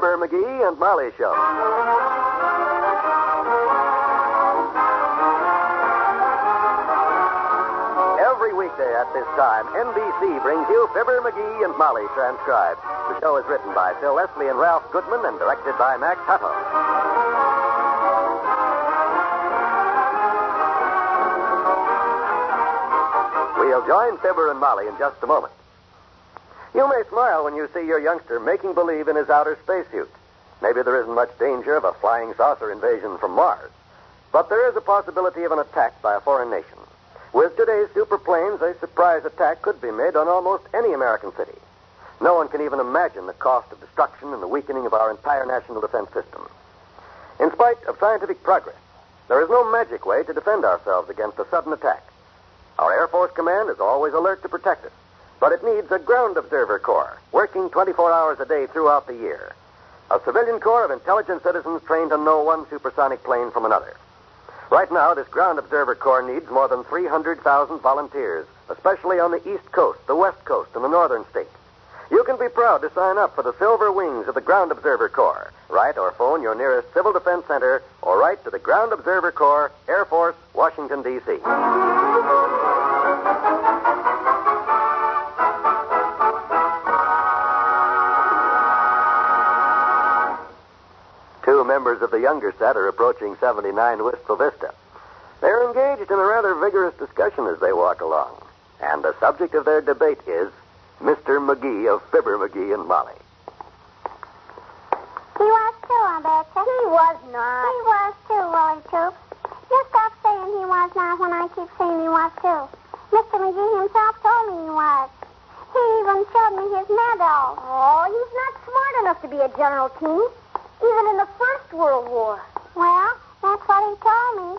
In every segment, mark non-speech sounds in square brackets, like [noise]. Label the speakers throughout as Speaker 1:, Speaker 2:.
Speaker 1: Fibber McGee and Molly Show. Every weekday at this time, NBC brings you Fibber McGee and Molly transcribed. The show is written by Phil Leslie and Ralph Goodman and directed by Max Hutto. We'll join Fibber and Molly in just a moment. You may smile when you see your youngster making believe in his outer spacesuit. Maybe there isn't much danger of a flying saucer invasion from Mars. But there is a possibility of an attack by a foreign nation. With today's super planes, a surprise attack could be made on almost any American city. No one can even imagine the cost of destruction and the weakening of our entire national defense system. In spite of scientific progress, there is no magic way to defend ourselves against a sudden attack. Our Air Force Command is always alert to protect us, but it needs a ground observer corps working 24 hours a day throughout the year. A civilian corps of intelligent citizens trained to know one supersonic plane from another. Right now, this ground observer corps needs more than 300,000 volunteers, especially on the East Coast, the West Coast, and the Northern states. You can be proud to sign up for the Silver Wings of the Ground Observer Corps. Write or phone your nearest Civil Defense Center or write to the Ground Observer Corps, Air Force, Washington, D.C. members of the younger set are approaching 79 Wistful Vista. They're engaged in a rather vigorous discussion as they walk along. And the subject of their debate is Mr. McGee of Fibber McGee and Molly.
Speaker 2: He was too, I betcha. He was not. He was too, Willie Toops. You stop saying he was not when I keep saying he was too. Mr. McGee himself told me he was. He even showed me his medal.
Speaker 3: Oh, he's not smart enough to be a general, Teeny. Even in the First World War.
Speaker 2: Well, that's what he told me.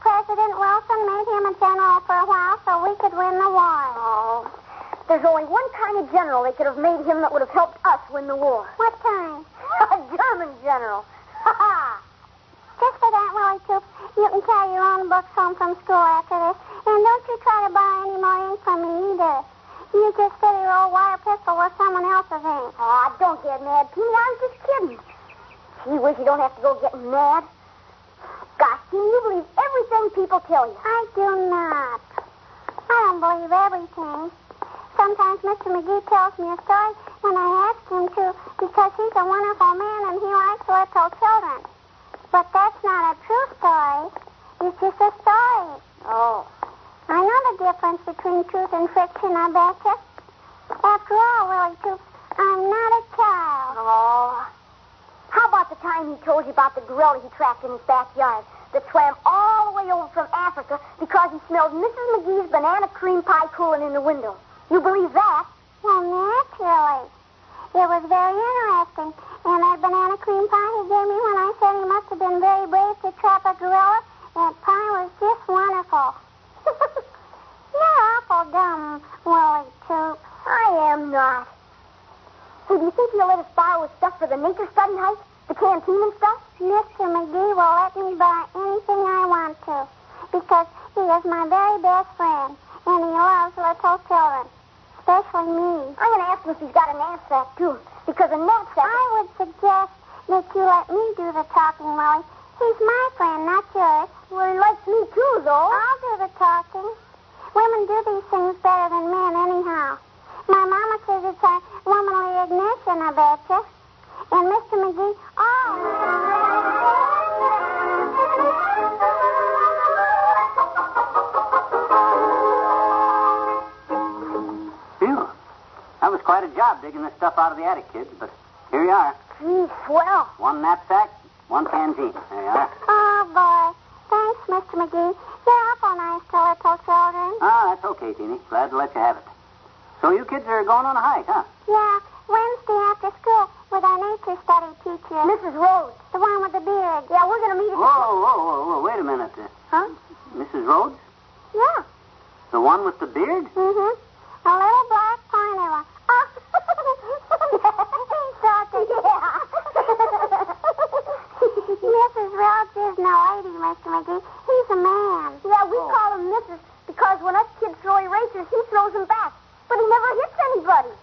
Speaker 2: President Wilson made him a general for a while so we could win the war.
Speaker 3: Oh. There's only one kind of general they could have made him that would have helped us win the war.
Speaker 2: What kind? [laughs]
Speaker 3: a German general. Ha ha!
Speaker 2: Just for that, Willie you can carry your own books home from school after this. And don't you try to buy any more ink from me either. You just steady your old wire pistol with someone else's ink.
Speaker 3: Oh, don't get mad, Teeny. I was just kidding. Gee whiz, you don't have to go getting mad. Gosh, Teeny, you believe everything people tell you.
Speaker 2: I do not. I don't believe everything. Sometimes Mr. McGee tells me a story when I ask him to because he's a wonderful man and he likes little children. But that's not a true story. It's just a story.
Speaker 3: Oh.
Speaker 2: I know the difference between truth and fiction, I betcha. After all, Willie I'm not a child.
Speaker 3: Oh. How about the time he told you about the gorilla he trapped in his backyard that swam all the way over from Africa because he smelled Mrs. McGee's banana cream pie cooling in the window? You believe that?
Speaker 2: Well, naturally. It was very interesting. And that banana cream pie he gave me when I said he must have been very brave to trap a gorilla, that pie was just wonderful. [laughs] You're awful dumb, Willie Toops.
Speaker 3: I am not. Hey, do you think he'll let us borrow his stuff for the nature study hike? The canteen and stuff?
Speaker 2: Mr. McGee will let me buy anything I want to because he is my very best friend and he loves little children, especially me.
Speaker 3: I'm going to ask him if he's got a knapsack, too. Because a knapsack...
Speaker 2: I would suggest that you let me do the talking, Willie. He's my friend, not yours.
Speaker 3: Well, he likes me, too, though.
Speaker 2: I'll do the talking. Women do these things better than men, it's a womanly ignition, I betcha. And Mr. McGee, oh,
Speaker 4: Phew. That was quite a job digging this stuff out of the attic, kids, but here you are.
Speaker 3: Gee, swell.
Speaker 4: One knapsack, one canteen. There you are.
Speaker 2: Oh, boy. Thanks, Mr. McGee. You're awful nice to little children.
Speaker 4: Ah, that's okay, Teeny. Glad to let you have it. So you kids are going on a hike, huh?
Speaker 2: Yeah, Wednesday after school. with our nature study teacher.
Speaker 3: Mrs. Rhodes.
Speaker 2: The one with the beard.
Speaker 3: Yeah, we're going to meet at
Speaker 4: Whoa, whoa, whoa, whoa, wait a minute. Uh,
Speaker 3: Huh?
Speaker 4: Mrs. Rhodes?
Speaker 2: Yeah.
Speaker 4: The one with the beard?
Speaker 2: Mm-hmm. A little black pointer. Oh. [laughs] Salty. [laughs] Mrs. Rhodes is no lady, Mr. McGee. He's a man.
Speaker 3: Yeah, we call him Mrs. because when us kids throw erasers, he throws them back. But he never hits anybody.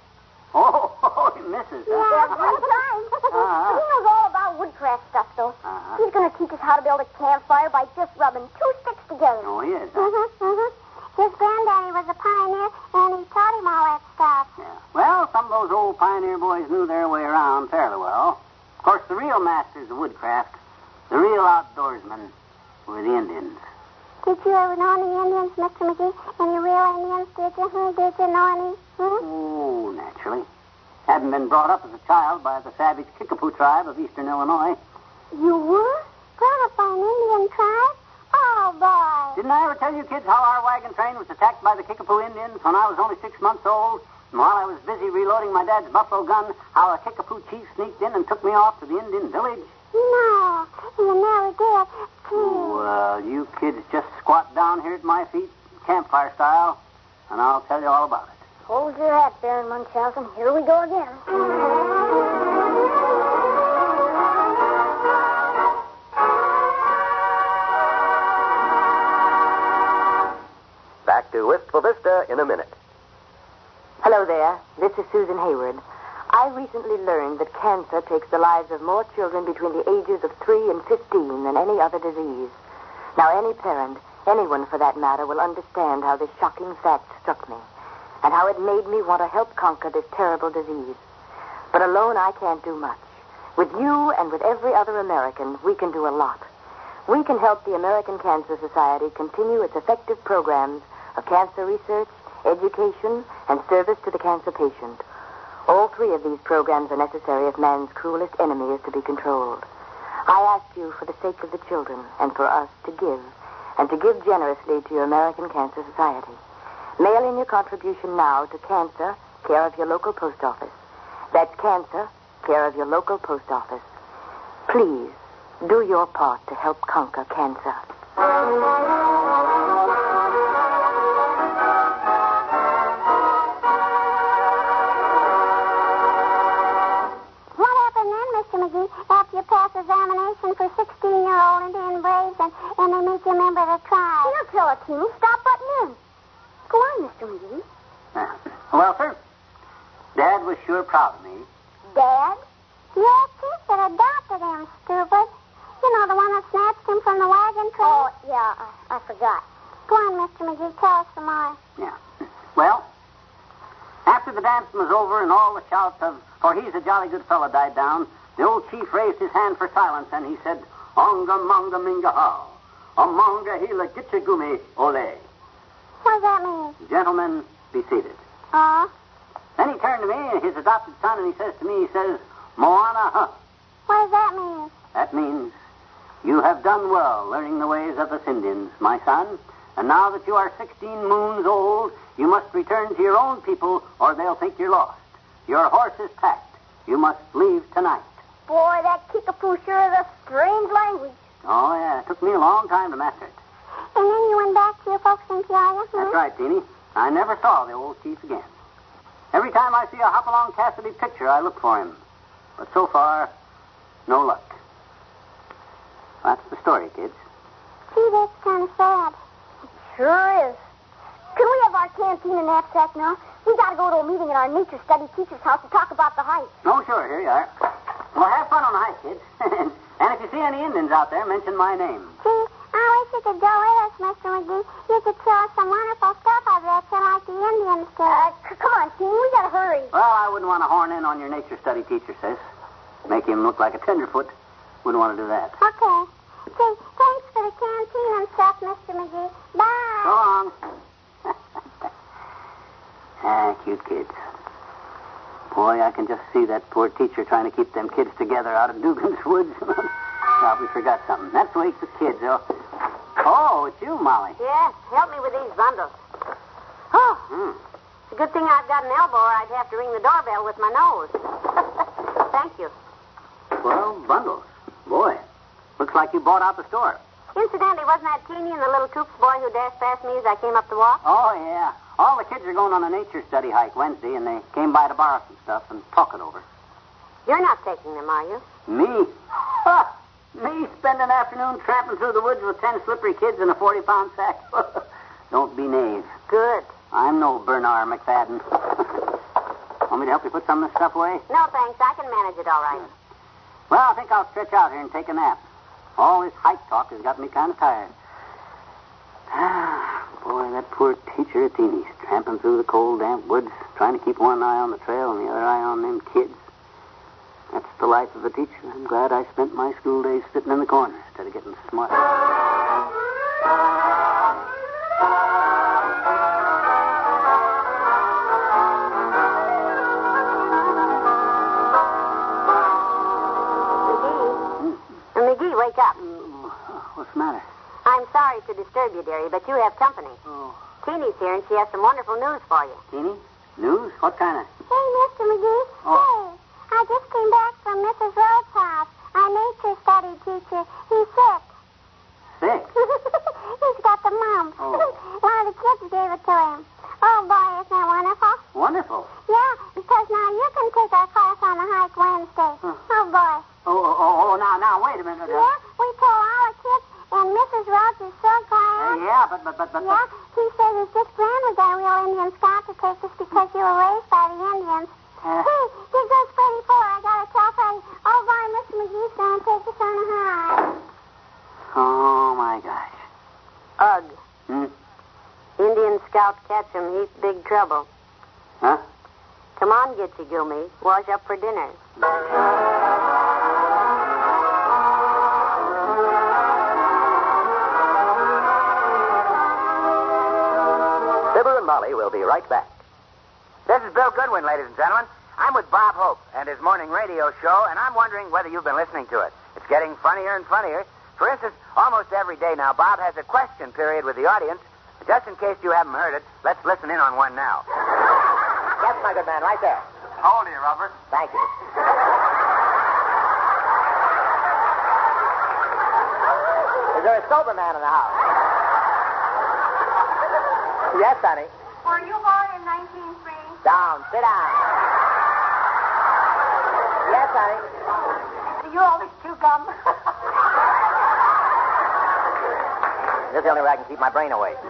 Speaker 4: Oh, oh, Mrs.
Speaker 3: Yeah,
Speaker 4: Huh?
Speaker 3: every time.
Speaker 4: Uh-huh.
Speaker 3: He knows all about woodcraft stuff, though.
Speaker 4: Uh-huh.
Speaker 3: He's going to teach us how to build a campfire by just rubbing two sticks together.
Speaker 4: Oh, he is. huh?
Speaker 2: Mm-hmm, mm-hmm. His granddaddy was a pioneer, and he taught him all that stuff.
Speaker 4: Yeah. Well, some of those old pioneer boys knew their way around fairly well. Of course, the real masters of woodcraft, the real outdoorsmen, were the Indians.
Speaker 2: Did you ever know any Indians, Mr. McGee? Any real Indians, did you? Hmm? Did you know any? Hmm?
Speaker 4: Oh, naturally. Hadn't been brought up as a child by the savage Kickapoo tribe of eastern Illinois.
Speaker 2: You were? Brought up by an Indian tribe? Oh, boy.
Speaker 4: Didn't I ever tell you kids how our wagon train was attacked by the Kickapoo Indians when I was only six months old? And while I was busy reloading my dad's buffalo gun, how a Kickapoo chief sneaked in and took me off to the Indian village?
Speaker 2: No, you never did. Gee.
Speaker 4: Well, you kids just squat down here at my feet, campfire style, and I'll tell you all about it.
Speaker 3: Hold your hat, Baron Munchausen. Here we go again.
Speaker 1: Back to Wistful Vista in a minute.
Speaker 5: Hello there. This is Susan Hayward. I recently learned that cancer takes the lives of more children between the ages of 3 and 15 than any other disease. Now, any parent, anyone for that matter, will understand how this shocking fact struck me and how it made me want to help conquer this terrible disease. But alone, I can't do much. With you and with every other American, we can do a lot. We can help the American Cancer Society continue its effective programs of cancer research, education, and service to the cancer patient. All three of these programs are necessary if man's cruelest enemy is to be controlled. I ask you, for the sake of the children and for us, to give, and to give generously to your American Cancer Society. Mail in your contribution now to Cancer, care of your local post office. That's Cancer, care of your local post office. Please, do your part to help conquer cancer.
Speaker 2: Pass examination for 16-year-old Indian Braves and, and they make you a member of the tribe?
Speaker 3: He'll tell it, Teeny. Stop butting in. Go on, Mr. McGee.
Speaker 4: Uh, well, sir, Dad was sure proud of me.
Speaker 3: Dad?
Speaker 2: Yes, he should have adopted him, stupid. You know, the one that snatched him from the wagon train?
Speaker 3: Oh, yeah, I, I forgot.
Speaker 2: Go on, Mr. McGee, tell us some more.
Speaker 4: Yeah. Well, after the dance was over and all the shouts of, for he's a jolly good fellow, died down, the old chief raised his hand for silence and he said, Onga monga minga ha. Amonga hila gitchagumi ole.
Speaker 2: What does that mean?
Speaker 4: Gentlemen, be seated.
Speaker 2: Oh?
Speaker 4: Then he turned to me, his adopted son, and he says to me, he says, Moana huh.
Speaker 2: What does that mean?
Speaker 4: That means you have done well learning the ways of the Indians, my son. And now that you are 16 moons old, you must return to your own people or they'll think you're lost. Your horse is packed. You must leave tonight.
Speaker 3: Boy, that kickapoo sure is a strange language.
Speaker 4: Oh, yeah. It took me a long time to master it.
Speaker 2: And then you went back to your folks in Peoria? hmm?
Speaker 4: That's right, Teeny. I never saw the old chief again. Every time I see a Hopalong Cassidy picture, I look for him. But so far, no luck. That's the story, kids.
Speaker 2: Gee, that's kind of sad.
Speaker 3: It Sure is. Can we have our canteen and knapsack now? We gotta go to a meeting at our nature study teacher's house to talk about the hike.
Speaker 4: Oh, sure. Here you are. Well, have fun on the hike, kids. and if you see any Indians out there, mention my name.
Speaker 2: Gee, I wish you could go with us, Mr. McGee. You could show us some wonderful stuff I bet you like the Indians do.
Speaker 3: Uh, c- come on, Teeny, we gotta hurry.
Speaker 4: Well, I wouldn't want to horn in on your nature study teacher, sis. Make him look like a tenderfoot. Wouldn't want to do that.
Speaker 2: Okay. Gee, thanks for the canteen and stuff, Mr. McGee. Bye.
Speaker 4: So long. [laughs] ah, cute kids. Boy, I can just see that poor teacher trying to keep them kids together out of Dugan's [laughs] woods. Probably forgot something. That's the way it's the kids, though. Oh, it's you, Molly.
Speaker 5: Yes, help me with these bundles. Oh,
Speaker 4: Hmm.
Speaker 5: it's a good thing I've got an elbow or I'd have to ring the doorbell with my nose. [laughs]
Speaker 6: Thank you.
Speaker 4: Well, bundles. Boy, looks like you bought out the store.
Speaker 6: Incidentally, wasn't that Teeny and the little Toops boy who dashed past me as I came up the walk?
Speaker 4: Oh, yeah. All the kids are going on a nature study hike Wednesday, and they came by to borrow some stuff and talk it over.
Speaker 6: You're not taking them, are you?
Speaker 4: Me? [laughs] Me spend an afternoon tramping through the woods with ten slippery kids in a 40 pound sack. [laughs] Don't be knave.
Speaker 6: Good.
Speaker 4: I'm no Bernarr Macfadden. [laughs] Want me to help you put some of this stuff away?
Speaker 6: No, thanks. I can manage it all right.
Speaker 4: Well, I think I'll stretch out here and take a nap. All this hike talk has got me kind of tired. Ah, [sighs] boy, that poor teacher at Teeny's, tramping through the cold, damp woods, trying to keep one eye on the trail and the other eye on them kids. That's the life of a teacher. I'm glad I spent my school days sitting in the corner instead of getting smart.
Speaker 6: McGee. Uh, McGee, wake up.
Speaker 4: What's the matter?
Speaker 6: I'm sorry to disturb you, dearie, but you have company.
Speaker 4: Oh.
Speaker 6: Teeny's here, and she has some wonderful news for you.
Speaker 4: Teeny? News? What kind of?
Speaker 2: Hey, Mr. McGee.
Speaker 4: Oh.
Speaker 2: Hey, I just came back from Mrs. Rhodes' house. Our nature study teacher. He's sick.
Speaker 4: Sick? [laughs]
Speaker 2: He's got the mumps.
Speaker 4: Oh. [laughs]
Speaker 2: One of the kids gave it to him. Oh, boy, isn't that wonderful?
Speaker 4: Wonderful.
Speaker 2: Yeah, because now you can take our class on the hike Wednesday. Oh, boy.
Speaker 4: Oh, oh, oh, oh, now, now, wait a minute.
Speaker 2: Yeah, we told all the kids, and Mrs. Rhodes is so
Speaker 4: Uh,
Speaker 2: glad.
Speaker 4: yeah, but, but, but, but,
Speaker 2: Yeah, he says it's just grand we got a real Indian scout to take us because you were raised by the Indians.
Speaker 4: Uh.
Speaker 2: hey, here goes Freddie Four.
Speaker 6: Indian scout catch him. He's big trouble.
Speaker 4: Huh?
Speaker 6: Come on, get you, Gilmy. Wash up for dinner.
Speaker 1: Fibber and Molly will be right back.
Speaker 7: This is Bill Goodwin, ladies and gentlemen. I'm with Bob Hope and his morning radio show, and I'm wondering whether you've been listening to it. It's getting funnier and funnier. For instance, almost every day now, Bob has a question period with the audience. Just in case you haven't heard it, let's listen in on one now. That's my good man, right there.
Speaker 8: Hold old are you, Robert?
Speaker 7: Thank you. Is there a sober man in the house? Yes, honey.
Speaker 2: Were you born in 1903?
Speaker 7: Down. Sit down. Yes, honey.
Speaker 2: Do you always chew gum? [laughs]
Speaker 7: This is the only way I can keep my brain away. [laughs]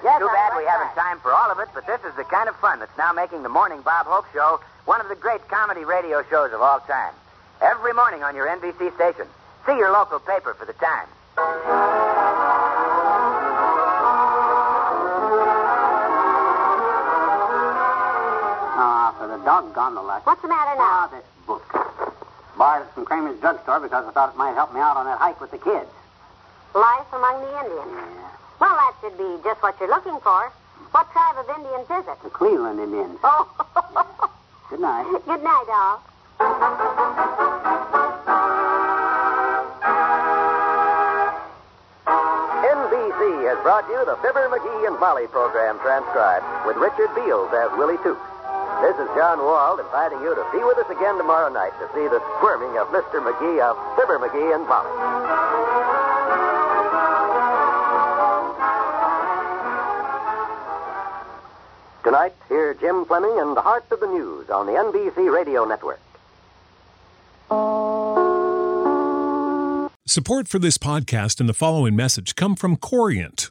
Speaker 6: Yes,
Speaker 7: Too
Speaker 6: I'm
Speaker 7: bad
Speaker 6: right
Speaker 7: we haven't
Speaker 6: back.
Speaker 7: time for all of it, but this is the kind of fun that's now making the Morning Bob Hope Show one of the great comedy radio shows of all time. Every morning on your NBC station. See your local paper for the time.
Speaker 4: Ah, for the doggone the luck.
Speaker 6: What's the matter now?
Speaker 4: Ah, this book. Borrowed it from Kramer's drugstore because I thought it might help me out on that hike with the kids.
Speaker 6: Life among the Indians.
Speaker 4: Yeah.
Speaker 6: Well, that should be just what you're looking for. What tribe of Indians is it?
Speaker 4: The Cleveland Indians.
Speaker 6: Oh. [laughs]
Speaker 4: Good night.
Speaker 6: Good night, all.
Speaker 1: NBC has brought you the Fibber, McGee, and Molly program transcribed with Richard Beals as Willie Toops. This is John Wald inviting you to be with us again tomorrow night to see the squirming of Mr. McGee of Fibber, McGee, and Molly. Tonight, hear Jim Fleming and the Heart of the News on the NBC Radio Network.
Speaker 9: Support for this podcast and the following message come from Corient.